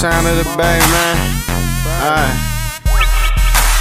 sound of the bay, man. Alright.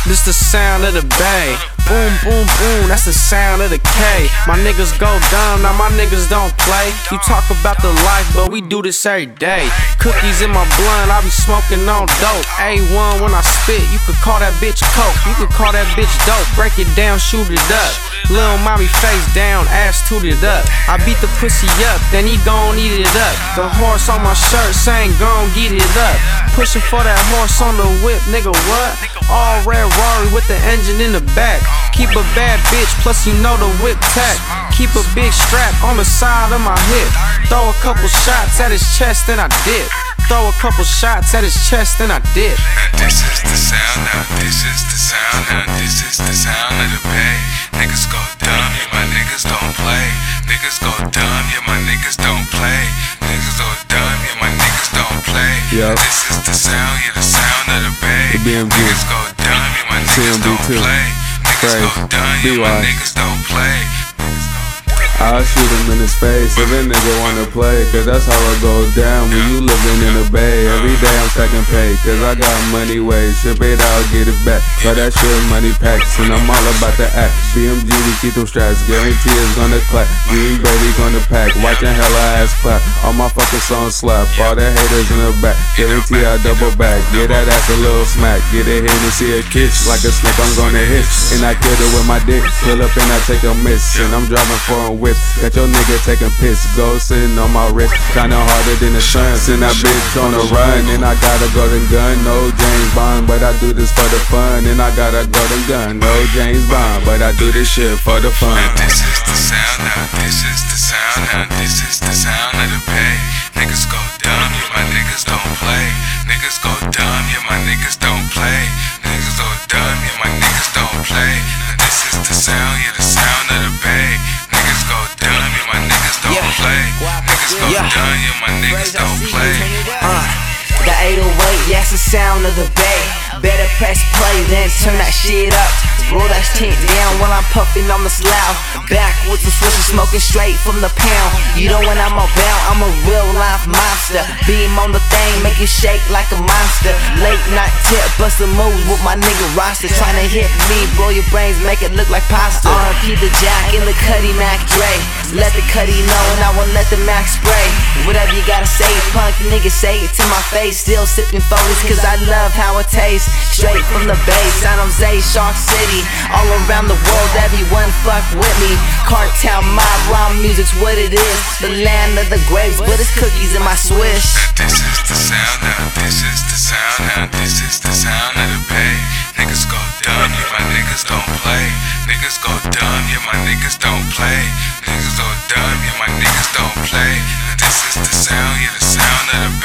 This the sound of the bay. Boom, boom, boom, that's the sound of the K. My niggas go dumb, now my niggas don't play. You talk about the life, but we do this every day. Cookies in my blunt, I be smoking on dope. A1 when I spit, you could call that bitch coke. You could call that bitch dope. Break it down, shoot it up. Lil' mommy face down, ass tooted up. I beat the pussy up, then he gon' eat it up. The horse on my shirt saying gon' get it up. Pushing for that horse on the whip, nigga, what? All red Rari with the engine in the back. Keep a bad bitch, plus you know the whip tack. Keep a big strap on the side of my hip. Throw a couple shots at his chest, then I dip. Throw a couple shots at his chest, then I dip. Now this is the sound, now this is the sound, now this is the sound of the bay. Niggas go dumb, yeah, my niggas don't play. Niggas go dumb, yeah, my niggas don't play. Niggas go dumb, yeah, my niggas don't play. Yup. This is the sound, yeah, the sound of the bay. The BMG. Niggas go dumb, yeah, my niggas TMB don't too. play. Crazy. dumb, yeah, my niggas don't play. I'll shoot him in his face if a nigga wanna play. Cause that's how it goes down when you living in the bay. Every day I'm stacking pay. Cause I got money ways. Ship it out, get it back. Got that shit money packs. And I'm all about the act. BMG, we keep them straps. Guarantee it's gonna clap. Green baby gonna pack. Watching hella ass clap. All my fucking songs slap. All the haters in the back. Guarantee I double back. Get that ass a little smack. Get it hit and see a kiss. Like a snake, I'm gonna hit. And I kill it with my dick. Pull up and I take a miss. And I'm driving foreign whips. Got your nigga taking piss. Go sitting on my wrist. Kinda harder than the sun. Send that bitch on the run. And I got a golden gun. No James Bond, but I do this for the fun. And I got a golden gun. No James Bond, but I do this shit for the fun. This is the sound, now this is the sound, now this is the sound of the bay. Niggas go dumb, yeah, my niggas don't play. Niggas go dumb, yeah, my niggas don't play. Niggas go dumb, yeah, my niggas don't play. Now this is the sound, yeah, 808, yeah, it's the sound of the bay. Better press play, then turn that shit up. Roll that shit down while I'm puffing on the slough. Back with the switches, smoking straight from the pound. You know when I'm about, I'm a real life monster. Beam on the thing, make it shake like a monster. Late night tip, bust bustin' moves with my nigga roster. Trying to hit me, blow your brains, make it look like pasta. Cuddy Mac Dre. Let the Cuddy know, and I won't let the Mac spray. Whatever you gotta say, punk nigga, say it to my face. Still sipping foliage, cause I love how it tastes. Straight from the bay, San Jose, Shark City. All around the world, everyone fuck with me. Cartel mob, raw music's what it is. The land of the grapes, but it's cookies in my swish. Niggas go dumb, yeah, my niggas don't play. Niggas go dumb, yeah, my niggas don't play. This is the sound, yeah, the sound of the